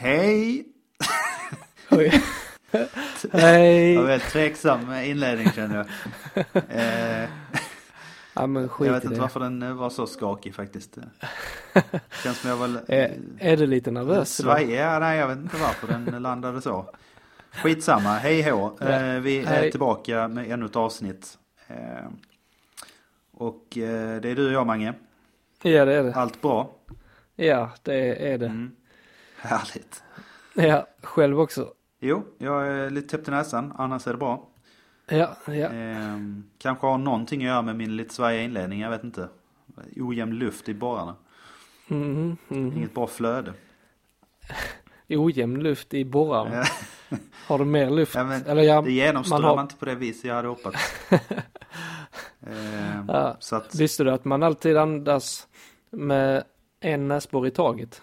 Hej! Oj. Hej! Jag var väldigt tveksam inledning känner jag. Eh, Ja men skit jag vet inte det. varför den var så skakig faktiskt. Känns som jag var Är, är du lite nervös? idag? svaj. Ja, nej jag vet inte varför den landade så. Skitsamma, hej hå. Ja, Eh, vi är hej. tillbaka med ännu ett avsnitt. Eh, och eh, det är du och jag Mange. Ja det är det. Allt bra? Ja det är det. Mm. Härligt. Ja, själv också. Jo, jag är lite täppt i näsan, annars är det bra. Ja, ja. Eh, kanske har någonting att göra med min lite svajiga inledning, jag vet inte. Ojämn luft i borrarna. Mhm, mhm. Inget bra flöde. Ojämn luft i borrarna. Har du mer luft? Ja, men Eller ja, det genomströmmar man har- inte på det viset jag hade hoppats. eh, Ja, så att, visste du att man alltid andas med en näsborre i taget?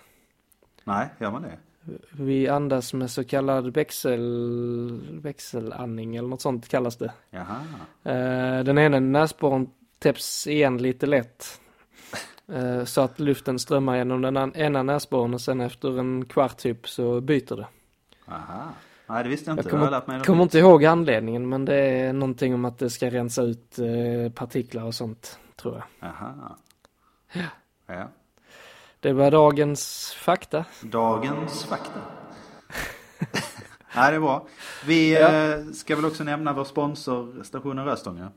Nej, gör man det? Vi andas med så kallad växel, växelandning eller något sånt kallas det. Jaha. Eh, Den ena näsborren täpps igen lite lätt. eh, Så att luften strömmar genom den ena näsborren och sen efter en kvart typ så byter det. Aha. Nej, det visste jag inte. Jag Jag kommer, något kommer inte ihåg anledningen men det är någonting om att det ska rensa ut eh, partiklar och sånt tror jag. Aha. Ja. Det var dagens fakta. Dagens fakta. Nej, det är bra. Vi Ja. eh, ska väl också nämna vår sponsor, stationen Röstånga.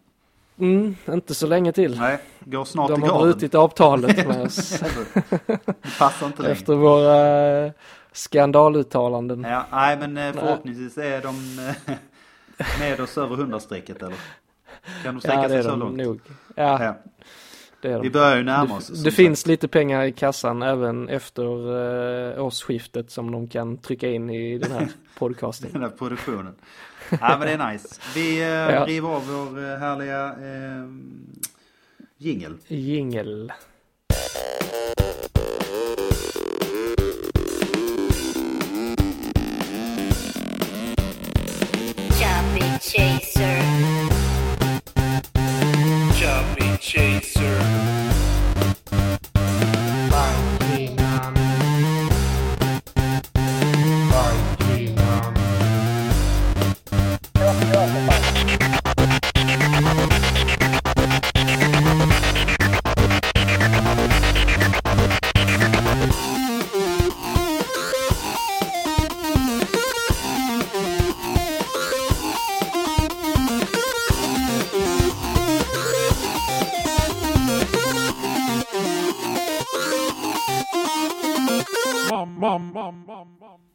Mm, inte så länge till. Nej, går snart De har brutit avtalet med oss Det passar inte längre. efter våra eh, skandaluttalanden. Ja, nej, men eh, förhoppningsvis är de med oss över hundrastrecket eller? Kan de sträcka Ja, sig så de långt? nog. Ja, Ja. Det är Vi de. börjar ju närma oss. Det, det finns lite pengar i kassan även efter eh, årsskiftet som de kan trycka in i den här podcasten. Den här produktionen. Ja men det är nice. Vi eh, Ja. river av vår eh, härliga eh, jingel. Jingel. Chaser.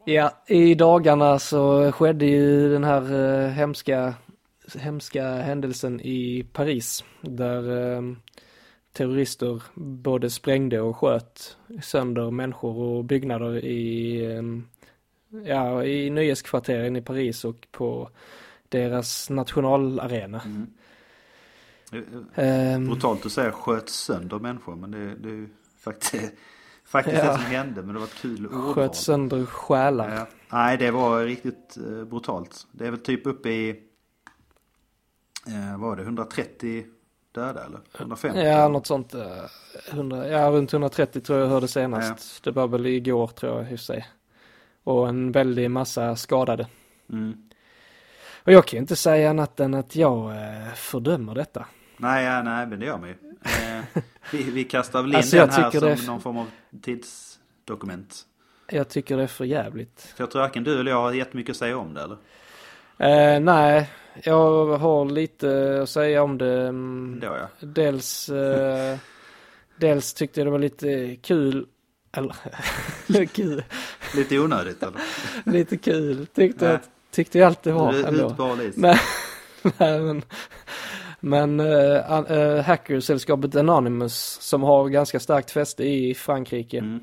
Ja, i dagarna så skedde ju den här eh, hemska, hemska händelsen i Paris. Där eh, terrorister både sprängde och sköt sönder människor och byggnader i, eh, ja, i nöjeskvarteren i Paris och på deras nationalarena. Mm. Eh, eh, Eh, Brutalt att säga sköt sönder människor men det, det är ju faktiskt, faktiskt Ja. det som hände men det var ett kul ordval. sköt sönder själar. Ja. Nej det var riktigt eh, brutalt. Det är väl typ uppe i, eh, vad var det, 130 döda eller? 150? Ja, något sånt. eh, 100, ja, runt 130 tror jag hörde senast. Det var väl igår tror jag i sig. Och en väldig massa skadade. Mm. Och jag kan ju inte säga annat än att jag eh, fördömer detta. Nej, ja, nej, men det gör man ju. Eh, vi, vi kastar väl in Alltså, den här som är- någon form av tidsdokument. Jag tycker det är för jävligt. För jag tror varken du eller jag har jättemycket att säga om det eller? Eh, nej, jag har lite att säga om det. mm, Det har jag. Dels, eh, dels tyckte jag det var lite kul. Eller, kul. Lite onödigt eller? Lite kul. Tyckte, jag, tyckte jag alltid var Du ändå. nej men, men äh, äh, hackersällskapet Anonymous som har ganska starkt fäste i Frankrike. Mm.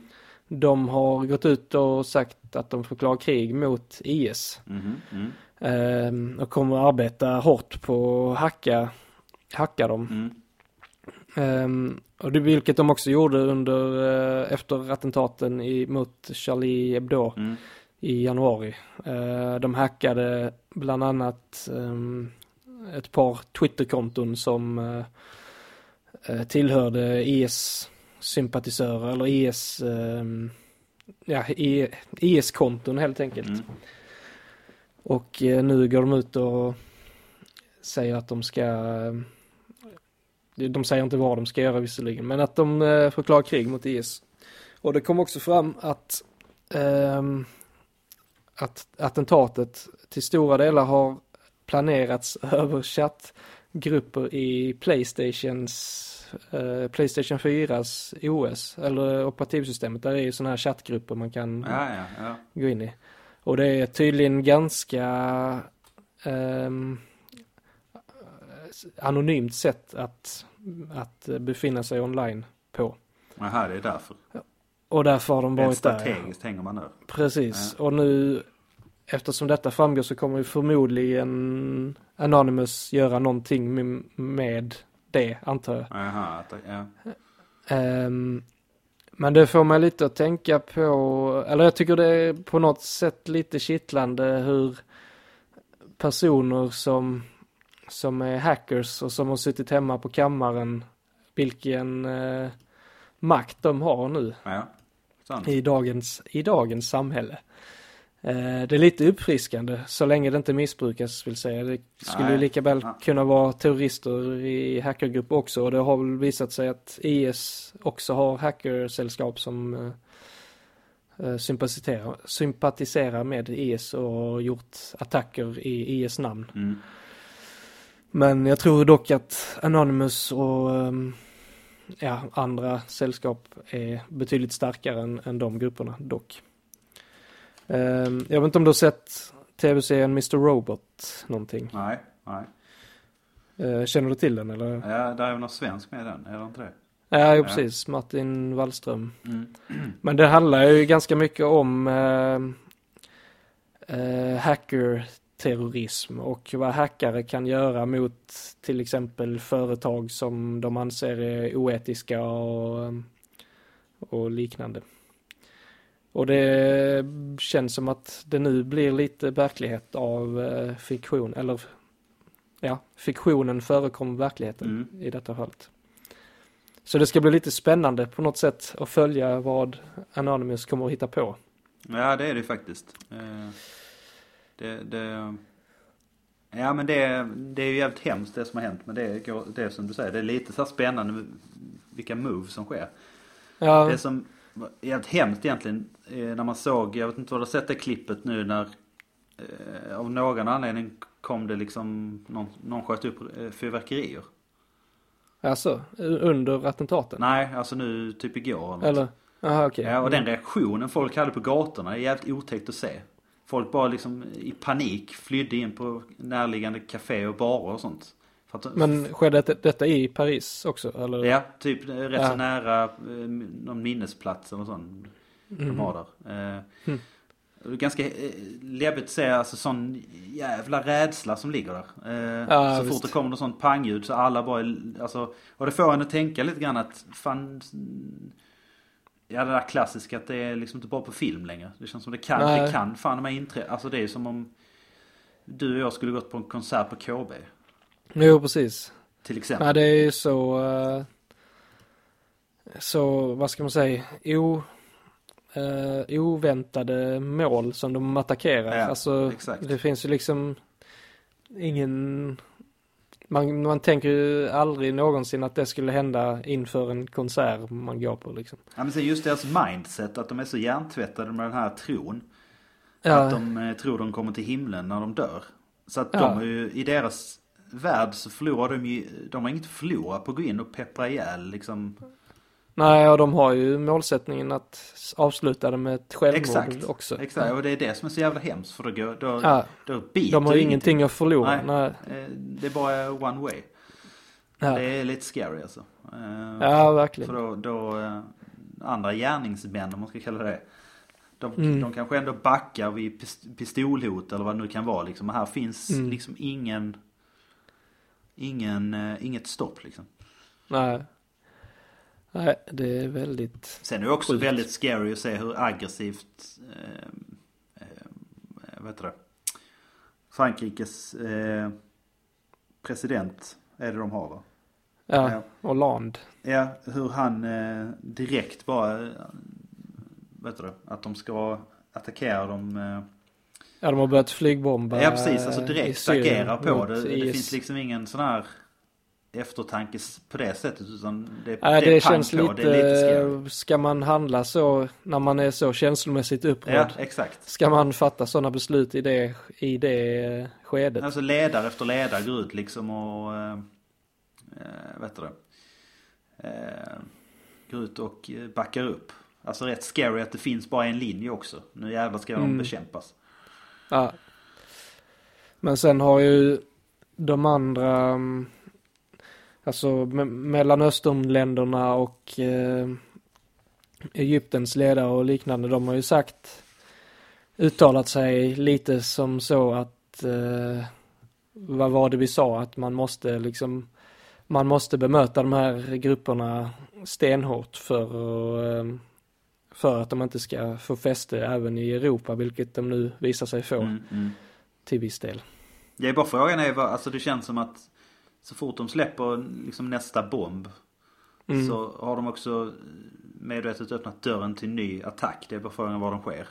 De har gått ut och sagt att de förklarar krig mot IS. Mhm, mm. ehm, och kommer att arbeta hårt på att hacka, hacka dem. Mm. Ehm, och det, vilket de också gjorde under, eh, efter attentaten i, mot Charlie Hebdo Mm. i januari. De hackade bland annat ehm, ett par Twitterkonton som eh, eh, tillhörde IS sympatisörer eller IS ehm, ja, IS-konton helt enkelt. Mm. Och eh, nu går de ut och säger att de ska, de säger inte vad de ska göra visserligen, men att de förklarar krig mot IS. Och det kom också fram att, ehm, att attentatet till stora delar har planerats över chattgrupper i Playstations eh, Playstation 4s OS, eller operativsystemet, där är ju sådana här chattgrupper man kan Ja, ja, ja. gå in i. Och det är tydligen ganska ehm, anonymt sätt att, att befinna sig online på. Jaha, det är därför. Och därför har de varit där. strategiskt hänger man där. Precis. Och nu eftersom detta framgår så kommer ju förmodligen Anonymous göra någonting med, det antar jag. Att, ja. Ehm, men det får mig lite att tänka på, eller jag tycker det är på något sätt lite kittlande hur personer som, som är hackers och som har suttit hemma på kammaren, vilken eh, makt de har nu ja. I dagens, i dagens samhälle. Eh, det är lite uppfriskande så länge det inte missbrukas vill säga. Det skulle Nej. lika väl kunna vara terrorister i hackergrupper också och det har väl visat sig att IS också har hackersällskap som eh, eh, sympatiserar, sympatiserar med IS och har gjort attacker i IS namn. Mm. Men jag tror dock att Anonymous och ehm, ja, andra sällskap är betydligt starkare än, än de grupperna dock. Ehm, jag vet inte om du har sett tv-serien Mr. Robot någonting? Nej, nej. Eh, känner du till den eller? Ja, där är väl någon svensk med i den, är det inte det? Ja, jo, precis. Martin Wallström. Mm. Men det handlar ju ganska mycket om eh, eh, hackerterrorism och vad hackare kan göra mot till exempel företag som de anser är oetiska och, och liknande. Och det känns som att det nu blir lite verklighet av eh, fiktion, eller ja, fiktionen förekommer verkligheten Mm. i detta fallet. Så det ska bli lite spännande på något sätt att följa vad Anonymous kommer att hitta på. Ja, det är det faktiskt. Eh, Det, det, ja, men det, det är ju jävligt hemskt det som har hänt. Men det, det är som du säger, det är lite så här spännande vilka moves som sker. Ja, Det som jävligt hemskt egentligen eh, när man såg, jag vet inte vad du har sett det klippet nu när eh, av någon anledning kom det liksom, någon, någon sköt upp eh, fyrverkerier. alltså under attentaten? Nej, alltså nu typ igår. något. Eller? Jaha, okej. Ja, och den Mm. reaktionen folk hade på gatorna är jävligt otäckt att se. Folk bara liksom i panik flydde in på närliggande café och barer och sånt. Att, Men skedde det- detta i Paris också? Eller? Ja, typ eh, rätt Ja. så nära eh, någon minnesplats eller sån. De Mhm. har där. Eh, Mm. Ganska eh, läbbigt att se alltså sån jävla rädsla som ligger där. Eh, Ja, så visst. fort det kommer något sånt pangljud så alla bara, alltså, och det får en att tänka lite grann att fan, ja det där klassiska att det är liksom inte bara på film längre. Det känns som det kan, Nej. det kan fan med inträffa. Alltså det är som om du och jag skulle gått på en konsert på KB. Jo, precis. Till exempel. Ja, det är ju så, eh, så vad ska man säga, o, eh, oväntade mål som de attackerar. Ja, alltså, exakt. det finns ju liksom ingen, man, man tänker ju aldrig någonsin att det skulle hända inför en konsert man går på liksom. Ja men sen just deras mindset, att de är så hjärntvättade med den här tron. Ja, Att de eh, tror de kommer till himlen när de dör. Så att Ja. de är ju, i deras värld så förlorar de ju, de har inget att förlora på att gå in och peppra ihjäl liksom. nej, och de har ju målsättningen att avsluta det med ett självmord Exakt. också. Exakt, och det är det som är så jävla hemskt för då, då, Ja, då biter de har ju ingenting att förlora. Nej. Nej. Eh, Det är bara one way. Ja, Det är lite scary alltså. Eh, ja verkligen. För då, då eh, andra gärningsmän om man ska kalla det de, Mm. de kanske ändå backar vid pist- pistolhot eller vad det nu kan vara liksom. Här finns Mm. liksom ingen, ingen, eh, inget stopp liksom. Nej. Nej, det är väldigt... Sen är det också Sjukt. väldigt scary att se hur aggressivt, eh, eh, vad heter det, Frankrikes eh, president är det de har va? Ja, Ja. och land. Ja, hur han eh, direkt bara eh, vet du att de ska attackera dem. Ja, de har börjat flygbomba Ja precis, alltså direkt agera på det. Det IS. finns liksom ingen sån här eftertanke på det sättet utan det, Nej, det det, känns på, lite, det är lite ska man handla så när man är så känslomässigt upprörd? Ja, exakt. Ska man fatta sådana beslut i det, i det skedet? Alltså ledare efter ledare går ut liksom och, äh, vet du det, eh, går ut och eh, backar upp. Alltså rätt scary att det finns bara en linje också. Nu jävlar ska de Mm. bekämpas. Ja. Men sen har ju de andra, mm, alltså me- Mellanösternländerna och eh, Egyptens ledare och liknande, de har ju sagt, uttalat sig lite som så att, eh, vad var det vi sa, att man måste liksom, man måste bemöta de här grupperna stenhårt för att, eh, för att de inte ska få fäste även i Europa, vilket de nu visar sig få Mm, mm. till viss del. Det är bara frågan är vad, alltså det känns som att så fort de släpper liksom nästa bomb Mm. så har de också medvetet öppnat dörren till ny attack. Det är bara frågan var de sker.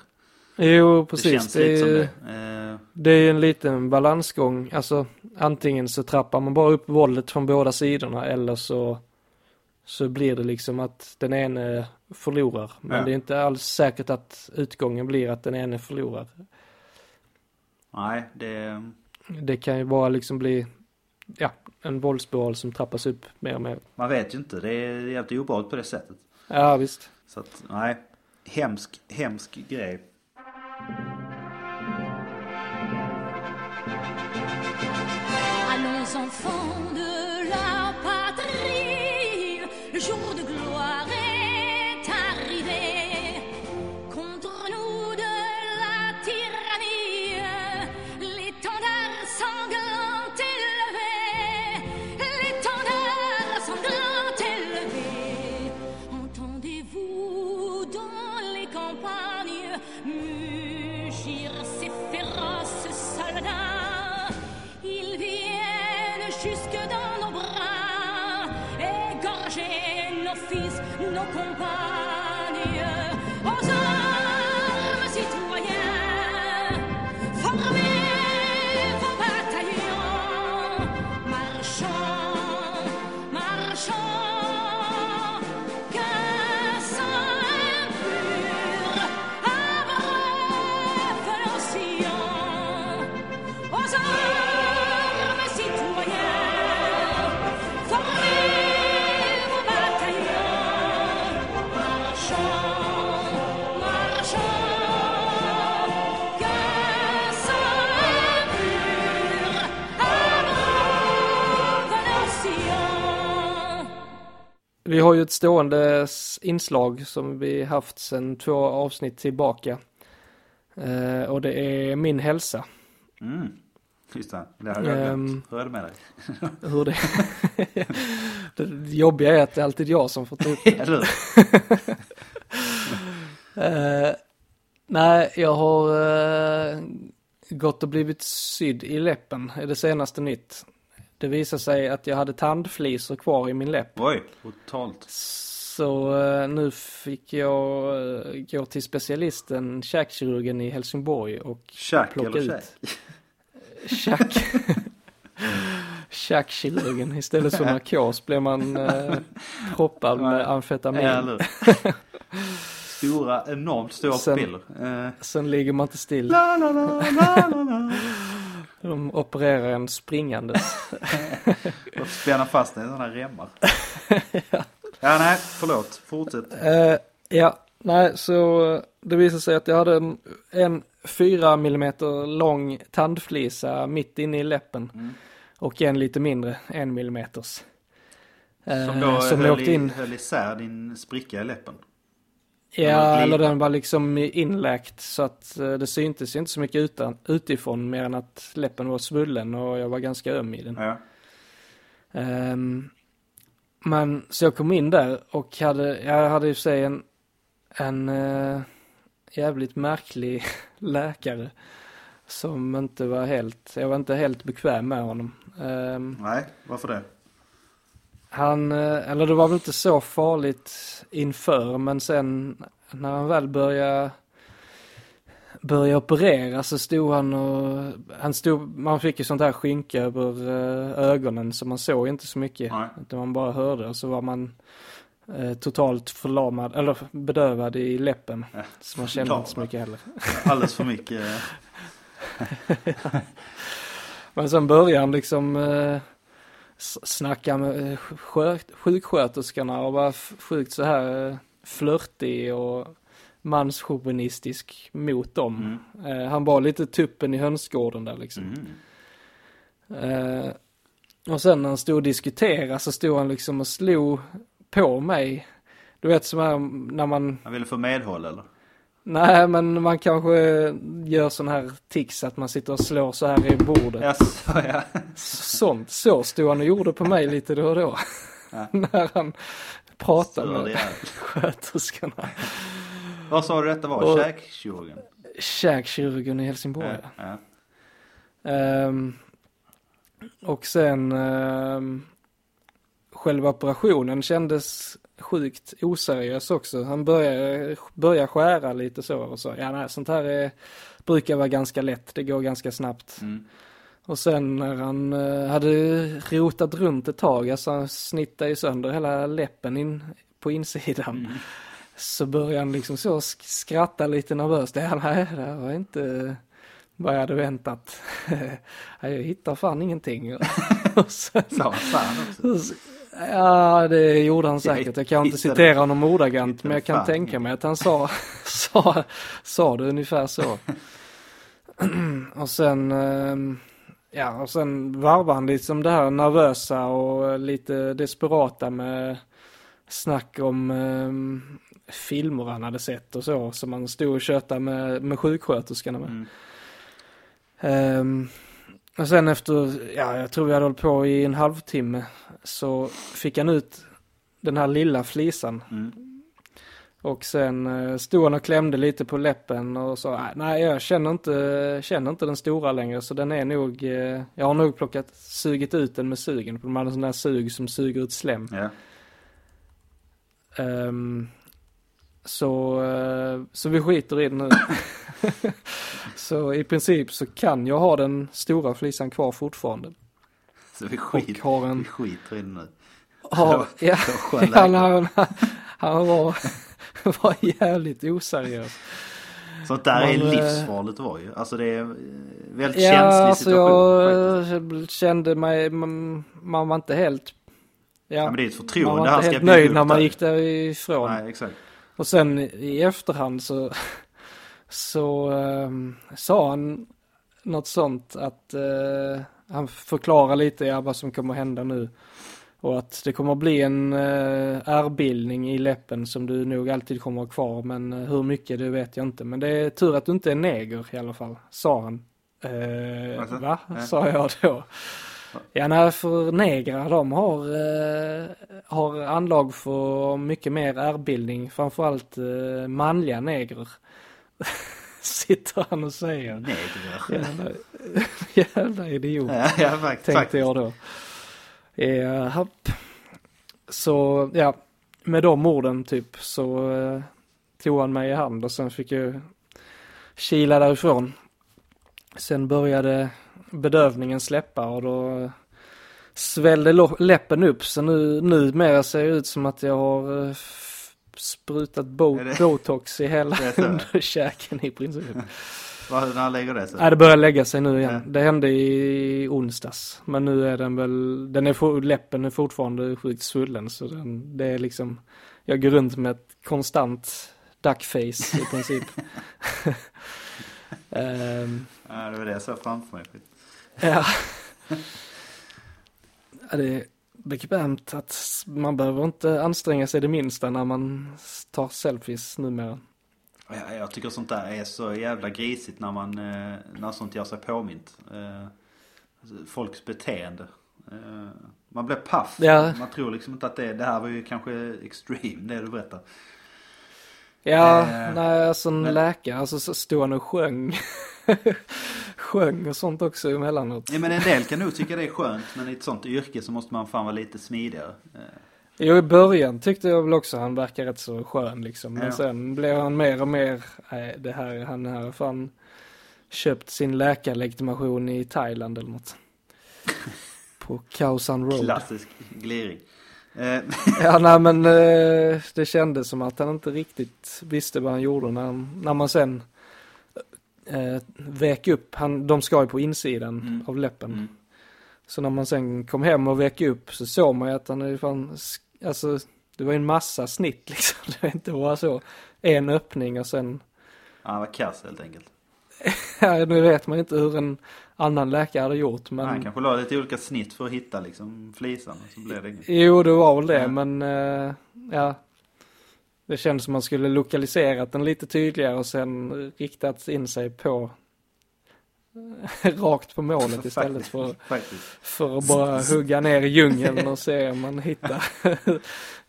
Jo, det precis. känns Det, lite som är, det. Eh, det är en liten balansgång. Alltså, antingen så trappar man bara upp våldet från båda sidorna eller så, så blir det liksom att den ene förlorar. Men Ja. det är inte alls säkert att utgången blir att den ene förlorar. nej, det... Det kan ju bara liksom bli, ja, en våldsspiral som trappas upp mer och mer. Man vet ju inte. Det är jävligt obehagligt på det sättet. Ja, visst. Så att, nej. Hemsk, hemsk grej. Allons enfants jour de har ju ett stående inslag som vi haft sedan två avsnitt tillbaka. Eh, och det är min hälsa. Mm. Just det, det hade jag glömt. Ehm. Hur är det med dig? Hur det... det jobbiga är att det är alltid jag som får ta upp det. Eh, nej, jag har eh, gått och blivit sydd i läppen, är det senaste nytt. Det visar sig att jag hade tandflisor kvar i min läpp. Oj, brutalt. Så eh, nu fick jag eh, gå till specialisten, käkkirurgen i Helsingborg och Tjack plocka eller ut käk? käk. Käkkirurgen, istället för narkos blev man eh, proppad med amfetamin. Stora, enormt stora Sen- piller. Eh, Sen ligger man inte still. la, la, la. De opererar en springandes. Och spänna fast den i sådana remmar. ja, nej, förlåt. Fortsätt. Eh, ja, nej, så eh, det visade sig att jag hade en, en 4 mm lång tandflisa mitt inne i läppen. Mm. Och en lite mindre, en millimeters. Eh, Som då som höll, åkte in. höll isär din spricka i läppen. Ja, eller den var liksom inläkt så att eh, det syntes inte så mycket utan, utifrån mer än att läppen var svullen och jag var ganska öm i den. Ja. Ehm, men så jag kom in där och hade, jag hade i och för sig en, en eh, jävligt märklig läkare. Som inte var helt, jag var inte helt bekväm med honom. Ehm, Nej, varför det? Han, eh, eller det var väl inte så farligt inför men sen när han väl började började operera så stod han och, han stod, man fick ju sånt här skynke över eh, ögonen så man såg inte så mycket. Nej. Utan man bara hörde och så var man eh, totalt förlamad, eller bedövad i läppen. Ja, Så man kände inte så mycket heller. Alldeles för mycket. Men sen började han liksom eh, snacka med eh, sjuksköterskorna och var f- sjukt så här eh, flörtig och manschauvinistisk mot dem. Eh, han var lite tuppen i hönsgården där liksom. Mm. Eh, och sen när han stod och diskuterade så stod han liksom och slog på mig. Du vet som här när man, Han ville få medhåll eller? Nej men man kanske gör sån här tics att man sitter och slår så här i bordet. Jaså, ja. Sånt, så stod han och gjorde på mig lite då och då. Ja. när han pratade Störd med sköterskorna. Vad sa du detta var? Och- Käkkirurgen? Käkkirurgen i Helsingborg. Ja, ja. Ehm, och sen ehm, själva operationen kändes sjukt oseriös också. Han började, började skära lite så och så. Ja, nej, sånt här är, brukar vara ganska lätt. Det går ganska snabbt. Mm. Och sen när han eh, hade rotat runt ett tag, alltså han snittade ju sönder hela läppen in på insidan. Mm. Så började han liksom så sk- skratta lite nervöst. Ja, nej, det här var inte vad jag hade väntat. Ja, jag hittar fan ingenting. Och sen, Sa han fan också? Ja, det gjorde han säkert. Jag kan inte citera honom ordagrant, men jag kan tänka mig att han sa, sa, sa det ungefär så. och sen, ehm, ja, och sen varvade han liksom det här nervösa och lite desperata med snack om ehm, filmer han hade sett och så, som han stod och tjötade med, med sjuksköterskorna med. Mm. Ehm, och sen efter, ja jag tror vi hade hållit på i en halvtimme så fick han ut den här lilla flisan. Mm. Och sen eh, stod han och klämde lite på läppen och sa "Nej, jag känner inte, känner inte den stora längre så den är nog, eh, jag har nog plockat, sugit ut den med sugen. För de hade en sån där sug som suger ut slem. Ja. Ehm, så, eh, så vi skiter i det nu. så i princip så kan jag ha den stora flisan kvar fortfarande. Så vi, Och skit, har en, vi skiter i det nu. ja, ja, han, han var, var jävligt oseriös. Sånt där är Man, eh, livsfarligt att vara ju. Alltså det är en väldigt Ja, känslig alltså situation faktiskt. jag kände mig, man, man var inte helt, Ja, ja, men det är ett man förtroende var han inte helt nöjd när man gick därifrån. Nej, exakt. Och sen i efterhand så, så ehm, sa han något sånt att eh, han förklarar lite ja, vad som kommer hända nu. Och att det kommer bli en uh, ärrbildning i läppen som du nog alltid kommer ha kvar. Men eh, hur mycket det vet jag inte. Men det är tur att du inte är neger i alla fall, sa han. Eh, Alltså, va? Sa jag då. Ja, nej, för negrar de har, eh, har anlag för mycket mer ärrbildning. Framförallt eh, manliga negrer. Sitter han och säger. Negrer. Jävla, jävla idiot. Ja, ja fakt- Tänkte faktiskt. jag då. Ja, så ja, med de orden typ så eh, tog han mig i hand och sen fick jag kila därifrån. Sen började bedövningen släppa och då svällde lo- läppen upp så nu, numera ser det ut som att jag har eh, sprutat bo- det- botox i hela underkäken i princip. Vad, när lägger det sig? Nej, det börjar lägga sig nu igen. Ja. Det hände i onsdags. Men nu är den väl, den är läppen är fortfarande sjukt svullen så den, det är liksom, jag går runt med ett konstant duckface i princip. Ehm, Ja, det var det jag såg framför mig. ja. ja. Det bekvämt att man behöver inte anstränga sig det minsta när man tar selfies numera. Ja, jag tycker sånt där är så jävla grisigt när man, eh, när sånt gör sig påmint. Eh, folks beteende. Eh, man blir paff. Ja. Man tror liksom inte att det, det här var ju kanske extreme det du berättar. Ja, Eh, nej, alltså en men- läkare, alltså så stod han och sjöng. sjöng och sånt också emellanåt. Ja, men en del kan nog tycka det är skönt men i ett sånt yrke så måste man fan vara lite smidigare. Eh, Jo, i början tyckte jag väl också han verkar rätt så skön liksom. Men Ja. sen blev han mer och mer, nej det här, han har fan köpt sin läkarlegitimation i Thailand eller något. På Khao San Road. Klassisk gliring. Eh, Ja, nej men eh, det kändes som att han inte riktigt visste vad han gjorde när, när man sen eh, vek upp, han, de ska ju på insidan Mm. av läppen. Mm. Så när man sen kom hem och vek upp så såg man ju att han är fan, alltså det var ju en massa snitt liksom. Det var inte bara så en öppning och sen, han var kass helt enkelt. nu vet man inte hur en annan läkare hade gjort men. Han kanske la lite olika snitt för att hitta liksom flisan. Så blev det inget. Jo, det var väl det, Ja. men eh, ja. Det kändes som man skulle lokaliserat den lite tydligare och sen riktat in sig på rakt på målet istället för, för att bara hugga ner i djungeln och se om man hittar,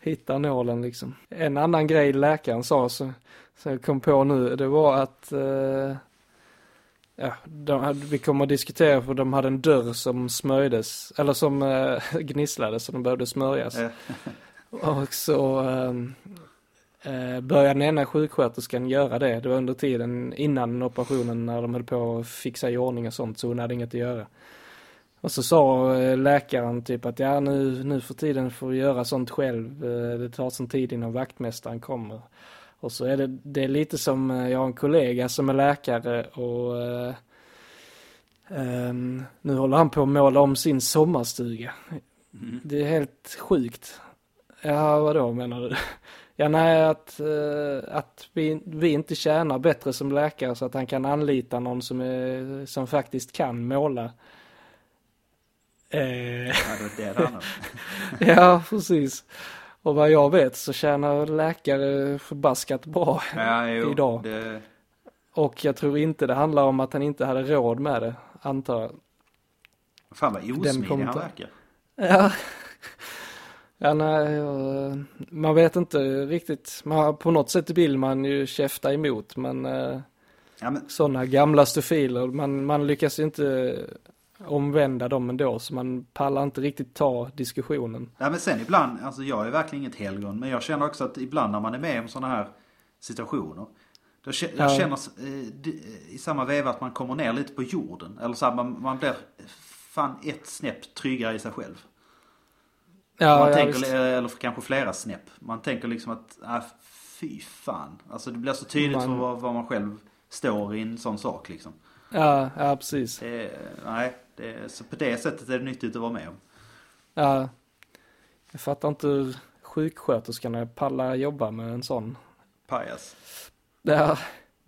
hittar nålen liksom. En annan grej läkaren sa så, som jag kom på nu, det var att eh, Ja, de, vi kommer att diskutera för de hade en dörr som smörjdes, eller som eh, gnisslade så de behövde smörjas. Och så ehm, eh, började den ena sjuksköterskan göra det. Det var under tiden innan operationen när de höll på att fixa i ordning och sånt så hon hade inget att göra. Och så sa eh, läkaren typ att ja nu, nu för tiden får du göra sånt själv. Eh, det tar sån tid innan vaktmästaren kommer. Och så är det, det är lite som, eh, jag har en kollega som är läkare och eh, ehm, nu håller han på att måla om sin sommarstuga. mm. Det är helt sjukt. Ja, vadå menar du? Ja, nej, att, eh, att vi, vi inte tjänar bättre som läkare så att han kan anlita någon som, är, som faktiskt kan måla. Eh, det det ja, precis. Och vad jag vet så tjänar läkare förbaskat bra Ja, jo, idag. Det, Och jag tror inte det handlar om att han inte hade råd med det, antar jag. fan vad osmidig han verkar. Ja. Ja, nej, man vet inte riktigt. Man, på något sätt vill man ju käfta emot, men eh, Ja, men, sådana gamla stofiler, man, man lyckas ju inte omvända dem ändå, så man pallar inte riktigt ta diskussionen. ja, men sen ibland, alltså jag är verkligen inget helgon. Men jag känner också att ibland när man är med om sådana här situationer. Då jag Ja. känner eh, d- i samma veva att man kommer ner lite på jorden. Eller så här, man, man blir fan ett snäpp tryggare i sig själv. Ja, man ja, tänker, visst. eller kanske flera snäpp. Man tänker liksom att, äh, fy fan. Alltså det blir så tydligt Man- för vad, vad man själv står i en sån sak liksom. ja, ja, precis. Är- nej, det, är- så på det sättet är det nyttigt att vara med om. Ja. Jag fattar inte hur sjuksköterskorna pallar jobba med en sån. Pajas. Ja,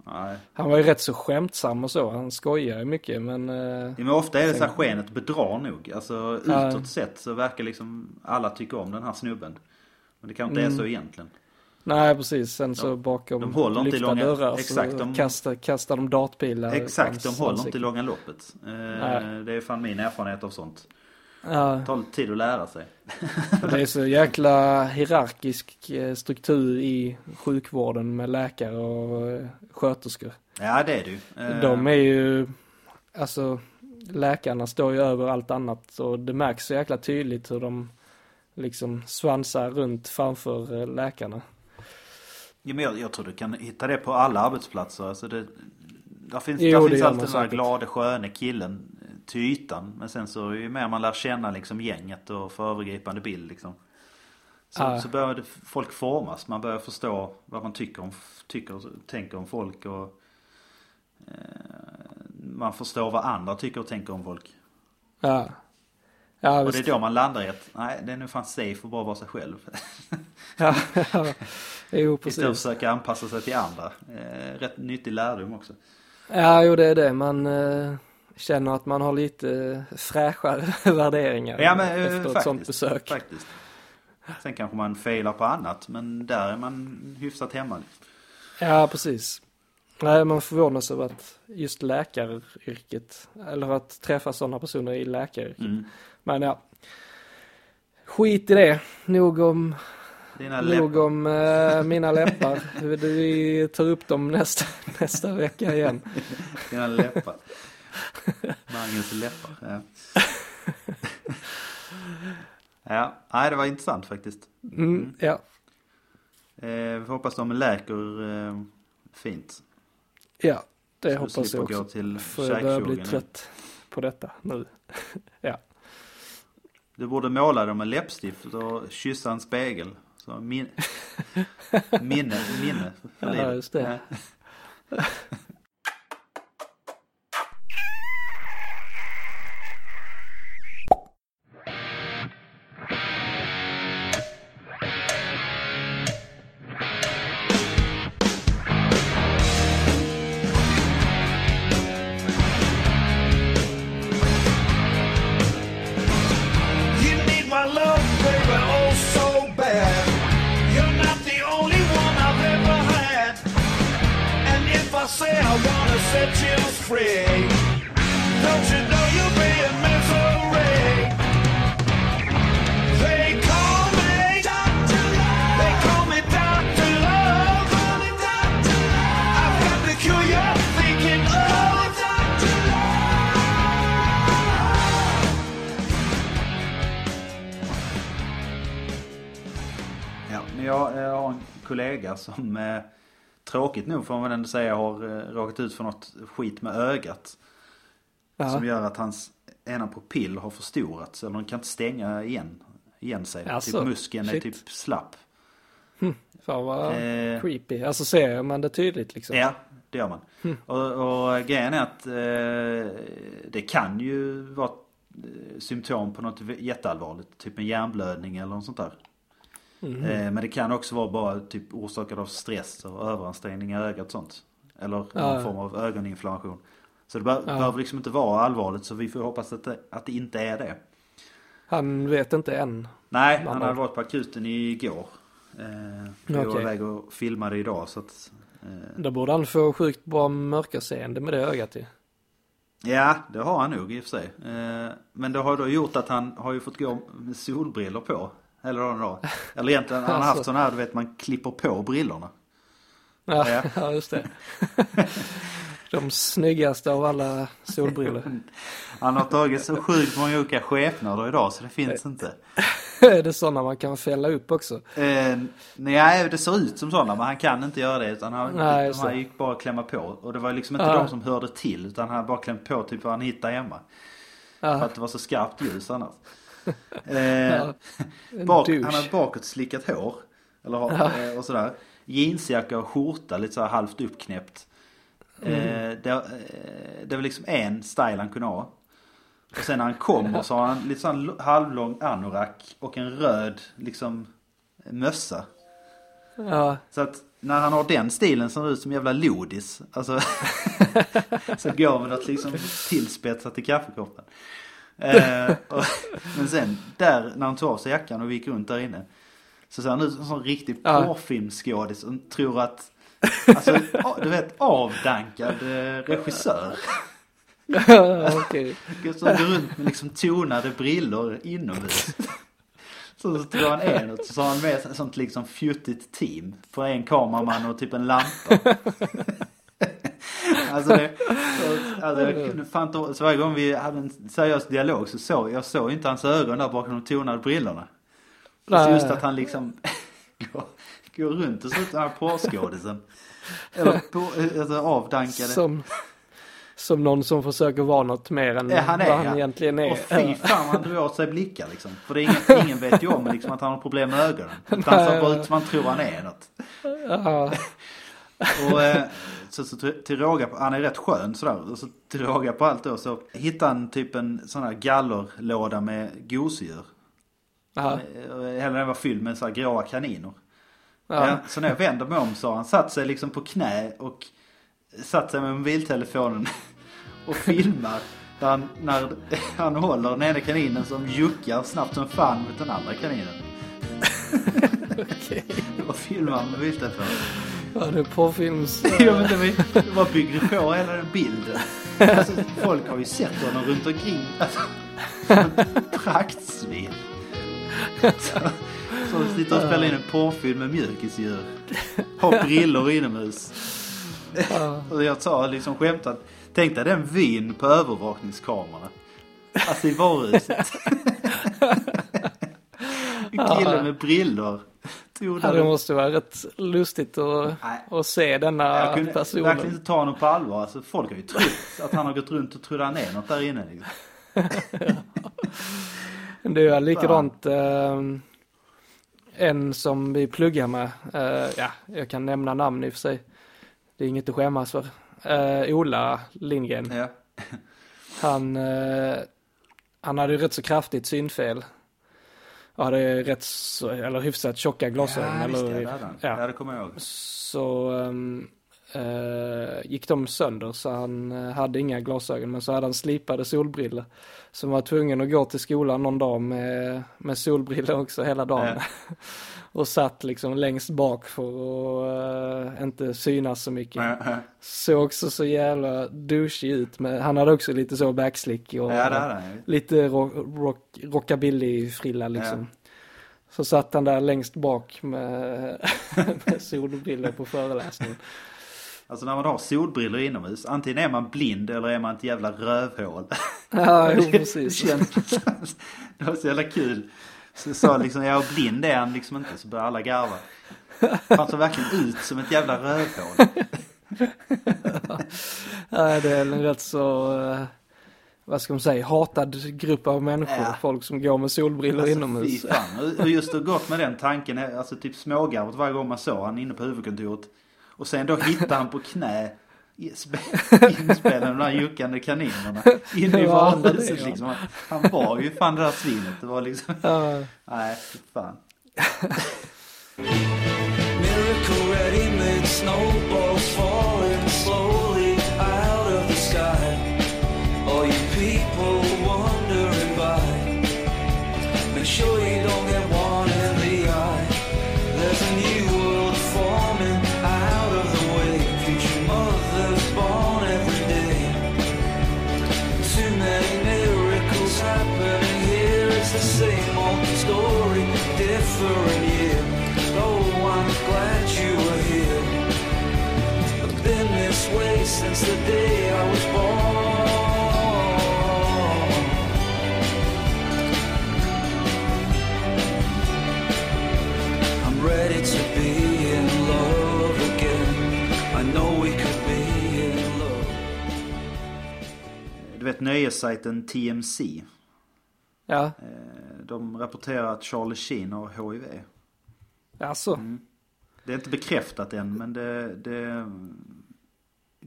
Nej. han var ju rätt så skämtsam och så, han skojar ju mycket, men... eh, Ja, Men ofta är det så här skenet bedrar nog. Alltså Ja. utåt sett så verkar liksom alla tycka om den här snubben. Men det kanske inte är Mm. så egentligen. Nej precis, sen så De- bakom de håller inte lyckta långa- dörrar exakt, så de- kastar, kastar de dartpilar. Exakt, de håller inte ansikte. i långa loppet. Eh, det är fan min erfarenhet av sånt. Ja, Det tar lite tid att lära sig. det är så jäkla hierarkisk eh, struktur i sjukvården med läkare och eh, sköterskor. Ja det är ju. Eh, De är ju, alltså läkarna står ju över allt annat och det märks så jäkla tydligt hur de liksom svansar runt framför eh, läkarna. Ja, men jag, jag tror du kan hitta det på alla arbetsplatser. Alltså det, där finns, Jo, där finns alltid den säkert. glade sköne killen eh, till ytan. Men sen så ju mer man lär känna liksom gänget och får övergripande bild liksom. Så, Ja. så börjar det, folk formas. Man börjar förstå vad man tycker om, tycker tänker om folk. Och, eh, man förstår vad andra tycker och tänker om folk. Ja. Ja, Och det är då man landar i att nej, det är nu fan safe att bara vara sig själv. Ja, ja. Jo, Istället för att precis. försöka anpassa sig till andra. Eh, rätt nyttig lärdom också. Ja, jo det är det. Man eh, känner att man har lite fräschare värderingar Ja men eh, efter ett faktiskt, sånt besök. faktiskt. Sen kanske man failar på annat men där är man hyfsat hemma. Ja, precis. Nej, man förvånas över att just läkaryrket, eller att träffa sådana personer i läkaryrket. Mm. Men ja, skit i det. Nog om, Dina nog läppar. om eh, mina läppar. Vi tar upp dem nästa, nästa vecka igen. Dina läppar. Mangens läppar. Ja. Ja, nej det var intressant faktiskt. Mm, ja. Eh, vi hoppas de läker eh, fint. ja, det Så hoppas jag slipper gå också. till För jag börjar bli trött på detta nu. ja. Du borde måla dem med läppstift och kyssa en spegel. Så min... minne, minne för Ja, livet. just det. Som eh, tråkigt nog får man väl ändå säga har eh, råkat ut för något skit med ögat. Ja. Som gör att hans ena pupill har förstorats eller den kan inte stänga igen, igen sig. Alltså, typ muskeln är shit. typ slapp. Fan vad Eh. creepy. Alltså ser man det tydligt liksom? Ja, det gör man. Hm. Och, och grejen är att eh, det kan ju vara eh, symptom på något jätteallvarligt. Typ en hjärnblödning eller något sånt där. Mhm. Eh, men det kan också vara bara typ orsakat av stress och överansträngning i ögat och sånt. Eller någon Ja, form av ögoninflammation. Så det be- Ja. behöver liksom inte vara allvarligt så vi får hoppas att det, att det inte är det. Han vet inte än. Nej, han hade varit på akuten igår. Eh, vi var iväg och filmade idag så att... Eh, Då borde han få sjukt bra mörkerseende med det ögat ju. Ja, det har han nog i och för sig. Eh, Men det har då gjort att han har ju fått gå med solbriller på. Eller dagen idag. Eller egentligen, han har haft Alltså. sådana här, du vet man klipper på brillorna. Ja, Ja. ja just det. De snyggaste av alla solbrillor. Han har tagit så sjukt många olika skepnader idag så det finns inte. är det sådana man kan fälla upp också? Eh, nej, det ser ut som sådana men han kan inte göra det utan han, Nej, han det. gick bara att klämma på. Och det var liksom inte Ja. de som hörde till utan han bara klämt på typ vad han hittade hemma. För Ja, att det var så skarpt ljus annars. Eh, Ja. bak, han hade bakåt slickat hår. Eller har, eh, och sådär. Jeansjacka och skjorta lite så här halvt uppknäppt. Mm. Eh, det, eh, det var liksom en style han kunde ha. Och sen när han kommer så har han lite sån halvlång anorak och en röd liksom mössa. Ja, Så att när han har den stilen ser det ut som jävla lodis. Alltså så går med något liksom tillspetsat i kaffekoppen. Eh, och, men sen där när han tog av sig jackan och vi gick runt där inne. Så ser han ut som en sån riktig Ja. porrfilmsskådis och tror att Alltså du vet avdankad eh, regissör. okej. Som går runt med liksom tonade brillor inomhus. Så, så tror han en och så har han med ett sånt liksom fjuttigt team. På en kameraman och typ en lampa. Alltså det, så- alltså jag kunde fan inte, så varje gång vi hade en seriös dialog så såg jag såg inte hans ögon där bakom de tonade brillorna. Så just att han liksom går, går runt och ser ut som den här porrskådisen. Eller på, alltså avdankade. Som, som någon som försöker vara något mer än Ja, han är vad han ja. egentligen är. Och fy fan han drar åt sig blickar liksom. För det är ingen, ingen vet ju om liksom, att han har problem med ögonen. Utan han ser bara ut som han tror han är något. Ja, Och eh, så, så till, råga på, han är rätt skön sådär. Och så till råga på allt då så hittade han typ en sån här gallerlåda med gosedjur. Hela den var fylld med så här gråa kaniner. ja. Ja, så när jag vänder mig om så han satt sig liksom på knä och satt sig med mobiltelefonen och filmar. Där han, när han håller den ena kaninen som juckar snabbt som fan mot den andra kaninen. okej. Och filmar med mobiltelefonen. Ja, det är porrfilms... Inte, vi vi bara byggde på hela den bilden. Alltså, folk har ju sett honom runt omkring. Alltså, praktsvin. Så, så sitter och spelar in en porrfilm med mjukisdjur. Har brillor inomhus. Ja. Och jag sa liksom skämtat. Tänk dig den vyn på övervakningskamerorna. Alltså i varuhuset. En kille med brillor. Ja, det måste vara rätt lustigt att, Nej. att se denna Jag kunde personen. verkligen inte ta honom på allvar. Alltså, folk har ju trott att han har gått runt och trodde han är något där inne. Liksom. Det är likadant. Eh, en som vi pluggar med. Eh, ja, jag kan nämna namn i och för sig. Det är inget att skämmas för. Eh, Ola Lindgren. Ja. Han, eh, han hade ju rätt så kraftigt synfel. Och hade rätt så, eller hyfsat tjocka glasögon. Ja, visst ja, eller, det ja. Ja, det kommer jag ihåg. Så eh, gick de sönder så han eh, hade inga glasögon men så hade han slipade solbriller. Så han var tvungen att gå till skolan någon dag med, med solbriller också hela dagen. Ja. och satt liksom längst bak för att eh, inte synas så mycket. Ja. Såg också så jävla douchig ut men han hade också lite så backslick och Ja, lite rock, rock, rockabilly-frilla liksom. Så satt han där längst bak med, med solbrillor på föreläsningen. Alltså när man har solbrillor inomhus, antingen är man blind eller är man ett jävla rövhål. Ja, jo, Det precis. känns, det var så jävla kul. Så jag sa liksom, ja blind är han liksom inte, så började alla garva. Han såg verkligen ut som ett jävla rövhål. Ja, det är en rätt så, eh, vad ska man säga, hatad grupp av människor. Ja. Folk som går med solbrillor Alltså, inomhus. Fy fan. Och- just att gått med den tanken, alltså typ smågarvat varje gång man såg han inne på huvudkontoret. Och sen då hittade han på knä inspelade de där juckande kaninerna inne i varuhuset ja. liksom. Han var ju fan det där svinet. Det var liksom, Ja, nej fy fan. Miracle ready-made snowballs falling since the day I was born. I'm ready to be in love again. I know we could be in love. Du vet nöjessajten TMC. ja. eh, De rapporterar att Charlie Sheen har HIV. alltså. Mm. Det är inte bekräftat än men det, det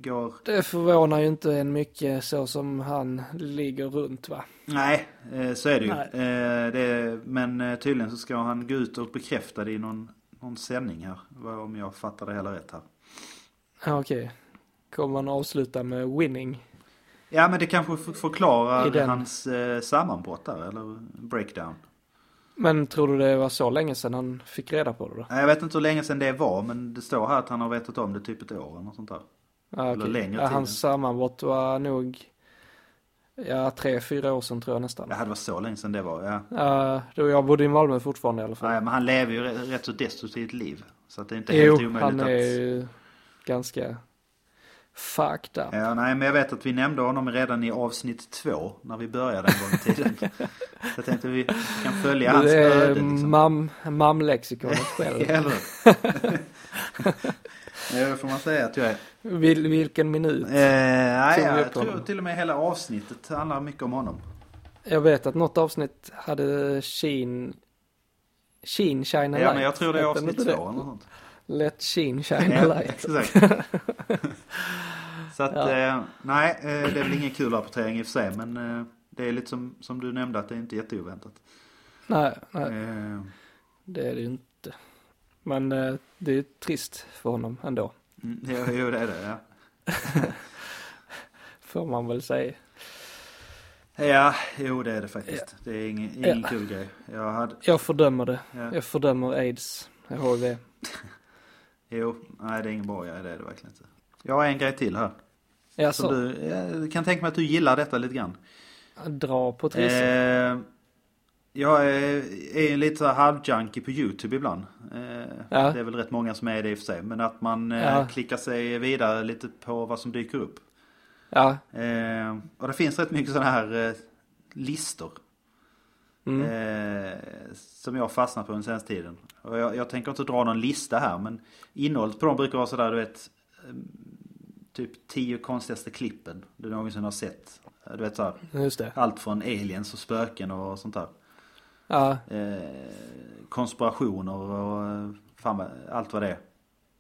går... Det förvånar ju inte en mycket så som han ligger runt va. Nej, eh, så är det ju. Eh, Det, men eh, tydligen så ska han gå ut och bekräfta det i någon, någon sändning här. Om jag fattar det hela rätt här. Ja, okej. Kommer man avsluta med winning? Ja men det kanske förklarar den. hans eh, sammanbrott där, eller breakdown. Men tror du det var så länge sedan han fick reda på det då? Jag vet inte hur länge sedan det var men det står här att han har vetat om det typ ett år eller något sånt där. Ja, Eller okej. längre ja, tid. hans sammanbrott var nog, ja, tre, fyra år sedan tror jag nästan. Det hade varit så länge sedan det var, ja. Ja, då jag bodde i Malmö fortfarande i alla fall. Nej, men han lever ju rätt, rätt så destruktivt liv. Så att det är inte helt jo, omöjligt han är att... ju ganska fucked up. Ja, nej men jag vet att vi nämnde honom redan i avsnitt två när vi började en gång i tiden. så jag tänkte vi kan följa hans det är öde liksom. mam, mamlexikonet själv. Det får man säga att jag är. Vil, vilken minut? Eh, nej, jag upp tror till och med hela avsnittet handlar mycket om honom. Jag vet att något avsnitt hade Sheen Sheen Shine Light. Ja, men jag tror det är avsnitt två eller något sånt. Let Sheen Shine Light. exakt. Så att, Ja. eh, nej, eh, det är väl ingen kul rapportering i och för sig. Men eh, det är lite som, som du nämnde att det är inte jätteoväntat. Nej, nej, Eh, det är det ju inte. Men eh, det är trist för honom ändå. mm, jo, jo, det är det. Ja. Får man väl säga. Ja, jo det är det faktiskt. Det är ingen, ingen Ja. kul grej. Jag hade, Jag fördömer det. ja. Jag fördömer aids, HIV. Jo, nej det är ingen bra grej, det är det verkligen inte. Jag har en grej till här. Ja, så. du, jag kan tänka mig att du gillar detta lite grann. Dra på trissen. Eh, jag är, är lite så halvjunkie på YouTube ibland. Eh, Ja. Det är väl rätt många som är det i och för sig. Men att man eh, Ja. klickar sig vidare lite på vad som dyker upp. Ja. Eh, och det finns rätt mycket sådana här listor. Mm. Som jag har fastnat på den senaste tiden. Och jag, jag tänker inte dra någon lista här men innehållet på dem brukar vara sådär du vet. Typ tio konstigaste klippen du någonsin har sett. Du vet såhär. Allt från aliens och spöken och sånt där. Ja, Eh, konspirationer och eh, fan allt vad det är.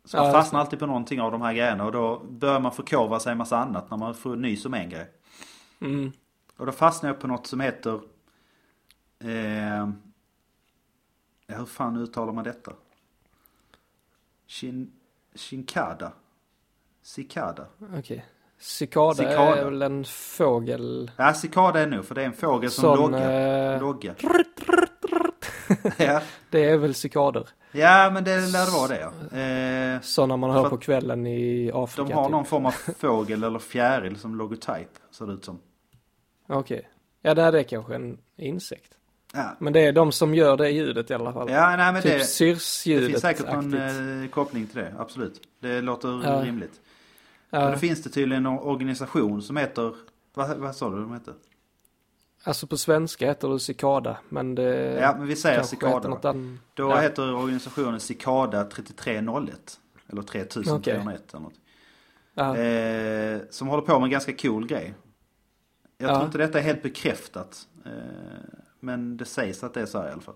Så Ja, man just fastnar alltid på någonting av de här grejerna och då börjar man förkovra sig en massa annat när man får nys om en grej. mm. Och då fastnade jag på något som heter... Eh, ja, hur fan uttalar man detta? Shin, shinkada. Cicada. okej. Cicada, Cicada. är väl en fågel. Ja, cicada är nog för det är en fågel som Sån, loggar. eh, loggar. ja. Det är väl cikader. ja, men det lär det vara det ja. Eh, Sådana man hör på kvällen i Afrika. de har typ. någon form av fågel eller fjäril som logotyp. Ser det ut som. Okej. Ja, det här är kanske en insekt. Ja, Men det är de som gör det ljudet i alla fall. ja nej men typ det... Det syrsljudet finns säkert någon eh, koppling till det, absolut. Det låter Ja. rimligt. Men Ja, då finns det tydligen en organisation som heter, vad, vad sa du de heter? alltså på svenska heter det cicada, men det Ja men vi säger Cicada heter då. Då Ja. heter organisationen Cicada 3301. Eller 3301 eller något. Ja, Eh, som håller på med en ganska cool grej. Jag Ja. tror inte detta är helt bekräftat. Eh, men det sägs att det är så här i alla fall.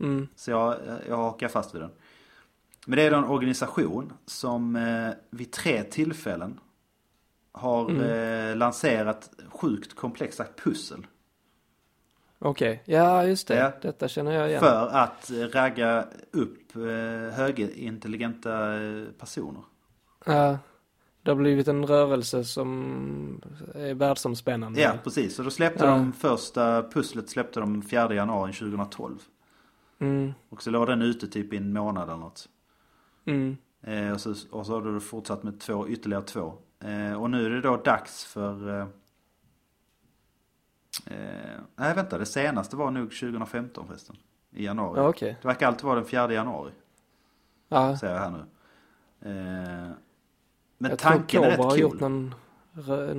mm, Så jag, jag hakar fast vid den. Men det är då en organisation som eh, vid tre tillfällen har Mm. eh, lanserat sjukt komplexa pussel. okej. Ja, just det. Ja. Detta känner jag igen. För att ragga upp eh, högintelligenta eh, personer. Ja, det har blivit en rörelse som är världsomspännande. Ja, precis. Så då släppte Ja. de första pusslet släppte de 4 januari 2012. Mm, Och så låg den ute typ i en månad eller något. Mm, Eh, och, så, och så har du fortsatt med två, ytterligare två. Eh, och nu är det då dags för... Eh, eh, nej vänta, det senaste var nog 2015 förresten. I januari. ja, okej. Det verkar alltid vara den 4 januari, Ja, säger jag här nu. Eh, men jag tror tanken är rätt Cobra har cool. gjort någon,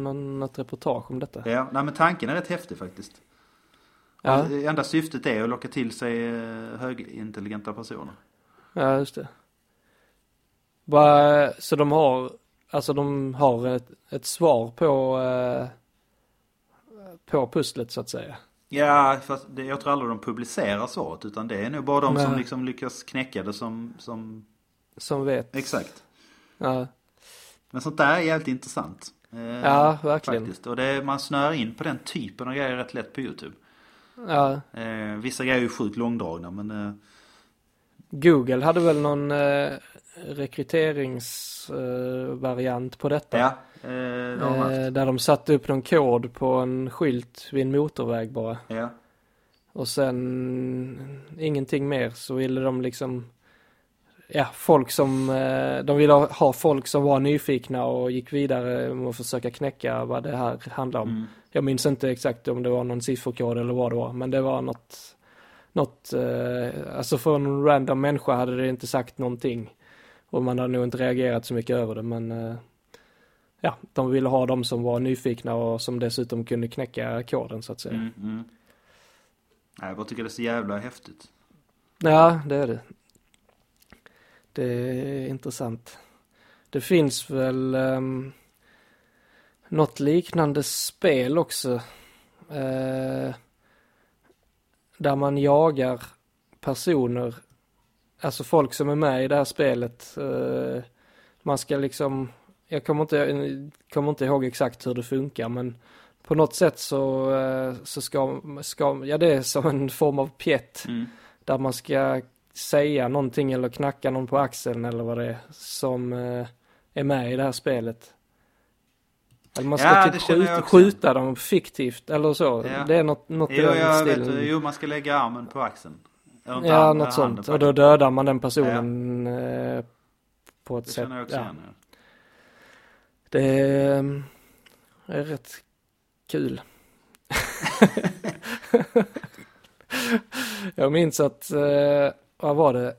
någon, något reportage om detta. Ja, nej men tanken är rätt häftig faktiskt. Ja, enda syftet är att locka till sig eh, högintelligenta personer. ja just det. Bara, så de har, alltså de har ett, ett svar på, eh, på pusslet så att säga. Ja, fast det, jag tror aldrig de publicerar svaret. Utan det är nog bara de som Nej. liksom lyckas knäcka det som, som... Som vet. Exakt. Ja, Men sånt där är jävligt intressant. Eh, ja verkligen. Faktiskt. Och det, man snör in på den typen av grejer rätt lätt på YouTube. Ja, Eh, vissa grejer är ju sjukt långdragna men... Eh, Google hade väl någon eh, rekryteringsvariant variant på detta. ja, eh, de. Eh, där de satte upp någon kod på en skylt vid en motorväg bara. Ja. Och sen ingenting mer så ville de liksom Ja, folk som, eh, de ville ha- folk som var nyfikna och gick vidare och försöka knäcka vad det här handlar om. Mm. Jag minns inte exakt om det var någon sifferkod eller vad det var, men det var något, något, alltså för en random människa hade det inte sagt någonting. Och man hade nog inte reagerat så mycket över det, men eh, ja, de ville ha de som var nyfikna och som dessutom kunde knäcka koden så att säga. Mm, mm. Jag bara tycker det är så jävla häftigt. Ja, det är det. Det är intressant. Det finns väl um, något liknande spel också. eh, där man jagar personer, alltså folk som är med i det här spelet. eh, man ska liksom, jag kommer inte, kommer inte ihåg exakt hur det funkar men på något sätt så, eh, så ska, ska, ja det är som en form av pjätt Mm. där man ska säga någonting eller knacka någon på axeln eller vad det är som eh, är med i det här spelet. Eller man ska Ja, typ skjuta, skjuta dem fiktivt eller så. Ja. Det är något, något i Jo, den jag vet. stilen. Jo, man ska lägga armen på axeln. Ja, armen, något sånt. Och då dödar man den personen eh, på ett Det sätt. jag också Ja. igen. ja. Det är, mm, är rätt kul. jag minns att, eh, vad var det?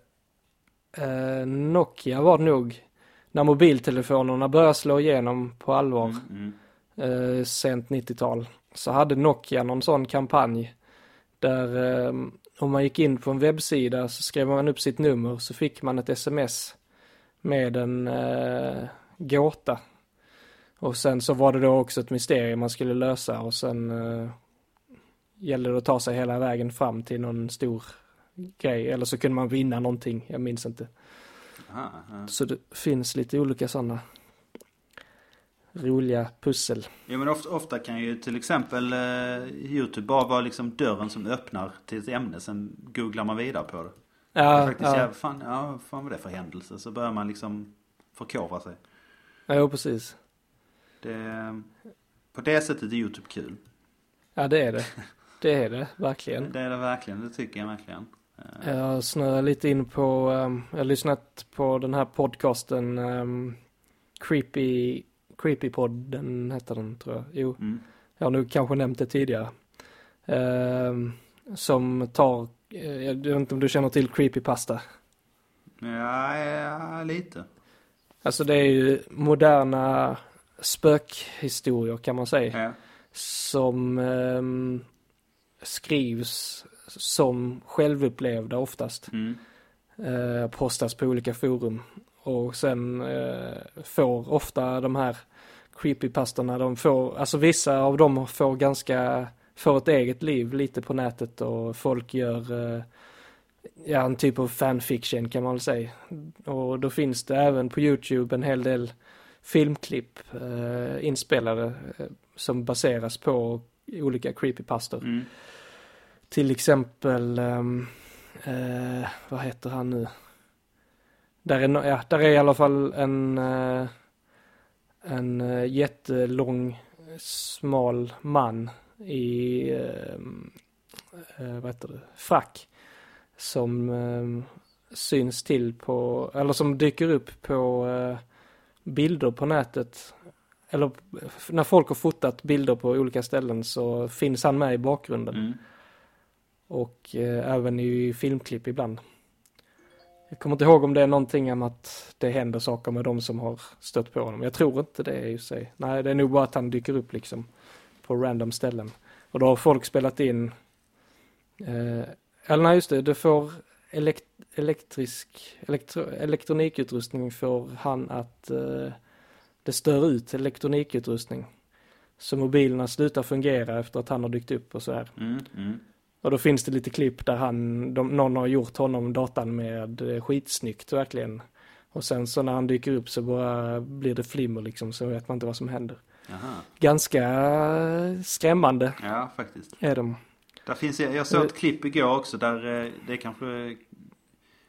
Eh, Nokia var det nog. När mobiltelefonerna började slå igenom på allvar, Mm, mm. sent 90-tal. Så hade Nokia någon sån kampanj Där om man gick in på en webbsida så skrev man upp sitt nummer så fick man ett sms med en eh, gåta. Och sen så var det då också ett mysterium man skulle lösa och sen eh, gällde det att ta sig hela vägen fram till någon stor grej. Eller så kunde man vinna någonting, jag minns inte. Aha, ja. Så det finns lite olika sådana roliga pussel. Jo men ofta, ofta kan ju till exempel eh, Youtube bara vara liksom dörren som öppnar till ett ämne. Sen googlar man vidare på det. det Ja, faktiskt ja. ja. fan, ja, fan vad det är för händelse. Så börjar man liksom förkovra sig. ja, precis. Det, på det sättet är Youtube kul. Ja, det är det. Det är det, verkligen. Det är det verkligen, det tycker jag verkligen. Eh, Jag snöar lite in på, um, jag har lyssnat på den här podcasten um, Creepy, Creepypodden heter den tror jag. Jo, Mm. jag har nog kanske nämnt det tidigare. Ehm, som tar, eh, jag vet inte om du känner till Creepypasta? Ja, ja, lite. Alltså det är ju moderna spökhistorier kan man säga. Ja. Som ehm, skrivs som självupplevda oftast. Mm. eh, postas på olika forum. Och sen eh, får ofta de här creepypastorna, de får, alltså vissa av dem får ganska, får ett eget liv lite på nätet och folk gör eh, ja, en typ av fanfiction kan man väl säga. Och då finns det även på Youtube en hel del filmklipp eh, inspelade eh, som baseras på olika creepypastor. Mm. Till exempel, ehm, eh, vad heter han nu? Där är, ja, där är i alla fall en, eh, en eh, jättelång, smal man i, eh, vad heter det, frack. Som syns till på, eller som dyker upp på bilder på nätet. Eller när folk har fotat bilder på olika ställen så finns han med i bakgrunden. Mm. Och även i filmklipp ibland. Jag kommer inte ihåg om det är någonting om att det händer saker med de som har stött på honom. Jag tror inte det i sig. Nej, det är nog bara att han dyker upp liksom på random ställen. Och då har folk spelat in, eh, eller nej just det, du får elekt, elektrisk, elektro, elektronikutrustning får han att eh, det stör ut elektronikutrustning. Så mobilerna slutar fungera efter att han har dykt upp och så här. Mm. Mm. Och då finns det lite klipp där han, de, någon har gjort honom datan med eh, skitsnyggt verkligen. Och sen så när han dyker upp så bara blir det flimmer liksom så vet man inte vad som händer. Jaha. Ganska eh, skrämmande Ja, faktiskt. är de. Där finns, jag såg ett klipp igår också där eh, det är kanske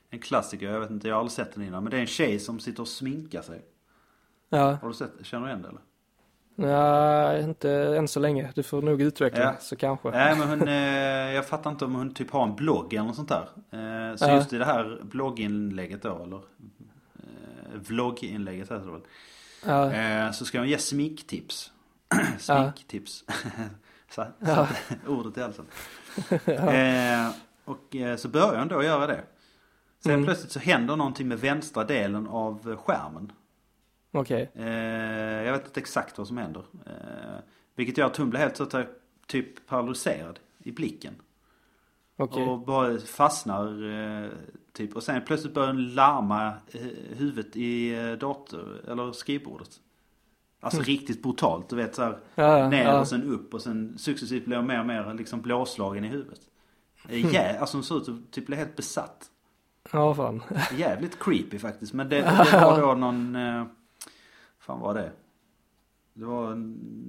en klassiker, jag vet inte, jag har aldrig sett den innan. Men det är en tjej som sitter och sminkar sig. Ja, Har du sett, känner du igen det eller? Ja inte än så länge. Du får nog utveckla Ja. så kanske. Nej men hon, eh, jag fattar inte om hon typ har en blogg eller något sånt där. Eh, så Ja. just i det här blogginlägget då, eller eh, vlogginlägget heter det väl. Ja, så ska hon ge sminktips. Sminktips. så, ordet i halsen. och så börjar hon då göra det. Sen Mm. plötsligt så händer någonting med vänstra delen av skärmen. Okej. Eh, jag vet inte exakt vad som händer. Eh, vilket gör att hon blir helt så typ paralyserad i blicken. Okej. Och bara fastnar eh, typ. Och sen plötsligt börjar den larma eh, huvudet i eh, dator eller skrivbordet. Alltså riktigt brutalt. Du vet så här, Mm. Ja, ner ja. och sen upp och sen successivt blir hon mer och mer liksom blåslagen i huvudet. Mm. Alltså hon ser ut att typ bli helt besatt. Ja, fan. Jävligt creepy faktiskt. Men det, det var då någon, eh, fan var det? Det var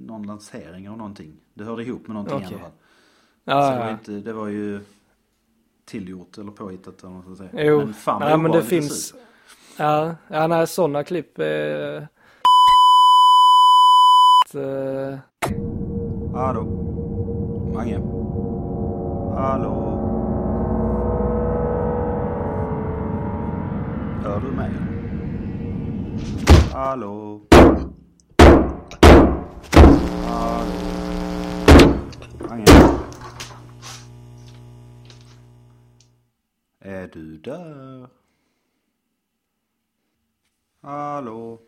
någon lansering av någonting. Det hörde ihop med någonting Okej. i alla fall. Ja, Så det var, ja. inte, det var ju tillgjort eller påhittat eller ska säga. Jo, men fan nej, men det finns. Ja, ja nej, sådana klipp är... Eh, Hallå? Mange? Hallå? Hör du mig? Hallå? Hallå? Mange? Är du där? Hallå?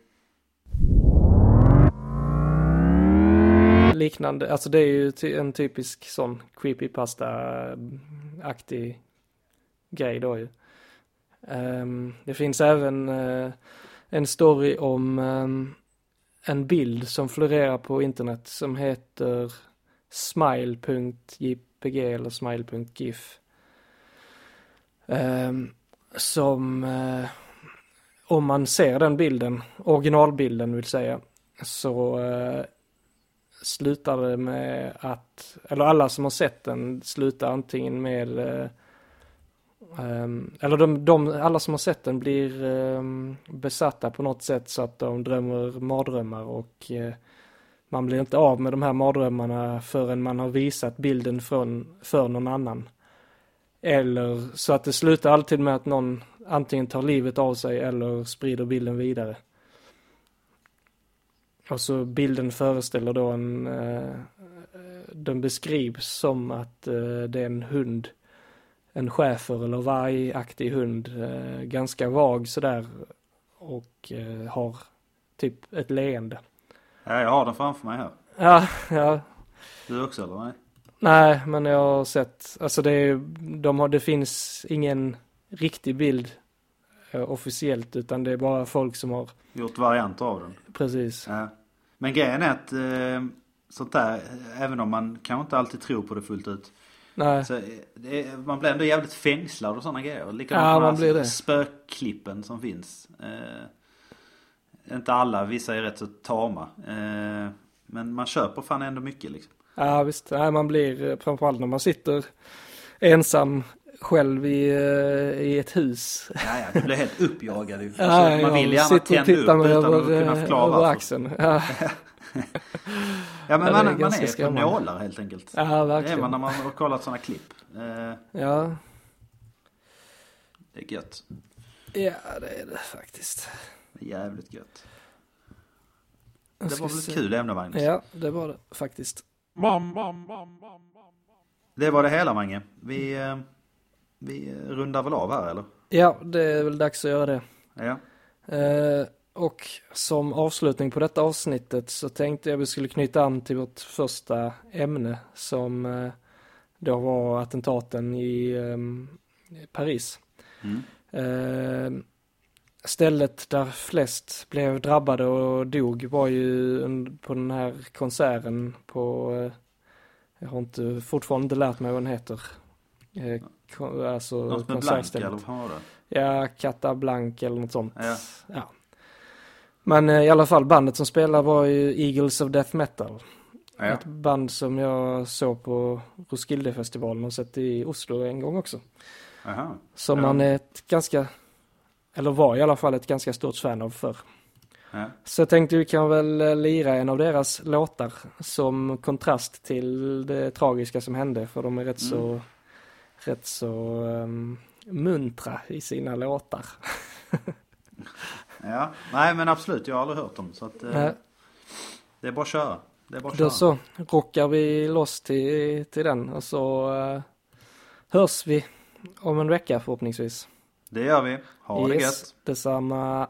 liknande, alltså det är ju en typisk sån creepypasta-aktig grej då ju. Um, det finns även uh, en story om um, en bild som florerar på internet som heter smile.jpg eller smile.gif. Ehm, som eh, om man ser den bilden, originalbilden vill säga, så eh, slutar det med att, eller alla som har sett den slutar antingen med eh, Um, eller de, de, alla som har sett den blir um, besatta på något sätt så att de drömmer mardrömmar och uh, man blir inte av med de här mardrömmarna förrän man har visat bilden från, för någon annan. Eller så att det slutar alltid med att någon antingen tar livet av sig eller sprider bilden vidare. Och så bilden föreställer då en, uh, den beskrivs som att uh, det är en hund, en schäfer eller vargaktig hund, eh, ganska vag sådär och eh, har typ ett leende. Ja, jag har den framför mig här. Ja, ja, Du också eller? Nej? nej men jag har sett, alltså det, är, de har, det finns ingen riktig bild eh, officiellt utan det är bara folk som har, Gjort varianter av den. precis. Ja. Men grejen är att eh, sånt där, även om man kanske inte alltid tror på det fullt ut. Nej, Så, eh, det man blir ändå jävligt fängslad och sådana grejer. Likadant Ja, man blir det. spökklippen som finns. Eh, inte alla, vissa är rätt så tama. Eh, men man köper fan ändå mycket liksom. ja visst, nej, man blir eh, framförallt när man sitter ensam själv i, eh, i ett hus. Ja, ja, du blir helt uppjagad. Alltså, Ja, man vill gärna tända upp utan att över, kunna eh, förklara varför. axeln. Ja, Ja men det är man, man är på nålar helt enkelt. ja det är verkligen. man när man har kollat sådana klipp. Eh, Ja, det är gött. ja, det är det faktiskt. Det är jävligt gött. Det var väl ett kul ämne Magnus? Ja, det var det faktiskt. Det var det hela Mange. Vi, eh, vi rundar väl av här eller? Ja, det är väl dags att göra det. Ja. Eh, och som avslutning på detta avsnittet så tänkte jag vi skulle knyta an till vårt första ämne som eh, då var attentaten i ehm, Paris. Mm. Eh, stället där flest blev drabbade och dog var ju på den här konserten på, eh, jag har inte, fortfarande inte lärt mig vad den heter. Eh, kon- alltså Något med blank eller vad var det? Ja, Cata Blanc eller något sånt. Ja. Ja. Men eh, i alla fall bandet som spelar var ju Eagles of Death Metal. Ja. Ett band som jag såg på Roskildefestivalen och sett i Oslo en gång också. Aha. Som Ja. man är ett ganska, eller var i alla fall ett ganska stort fan av förr. Ja. Så jag tänkte vi kan väl eh, lira en av deras låtar som kontrast till det tragiska som hände. För de är rätt så, rätt så um, muntra i sina låtar. ja. Nej men absolut, jag har aldrig hört dem. Så att, eh, det är bara att köra. Det är bara att köra. Då så rockar vi loss till, till den och så eh, hörs vi om en vecka förhoppningsvis. Det gör vi. Ha det gött. detsamma.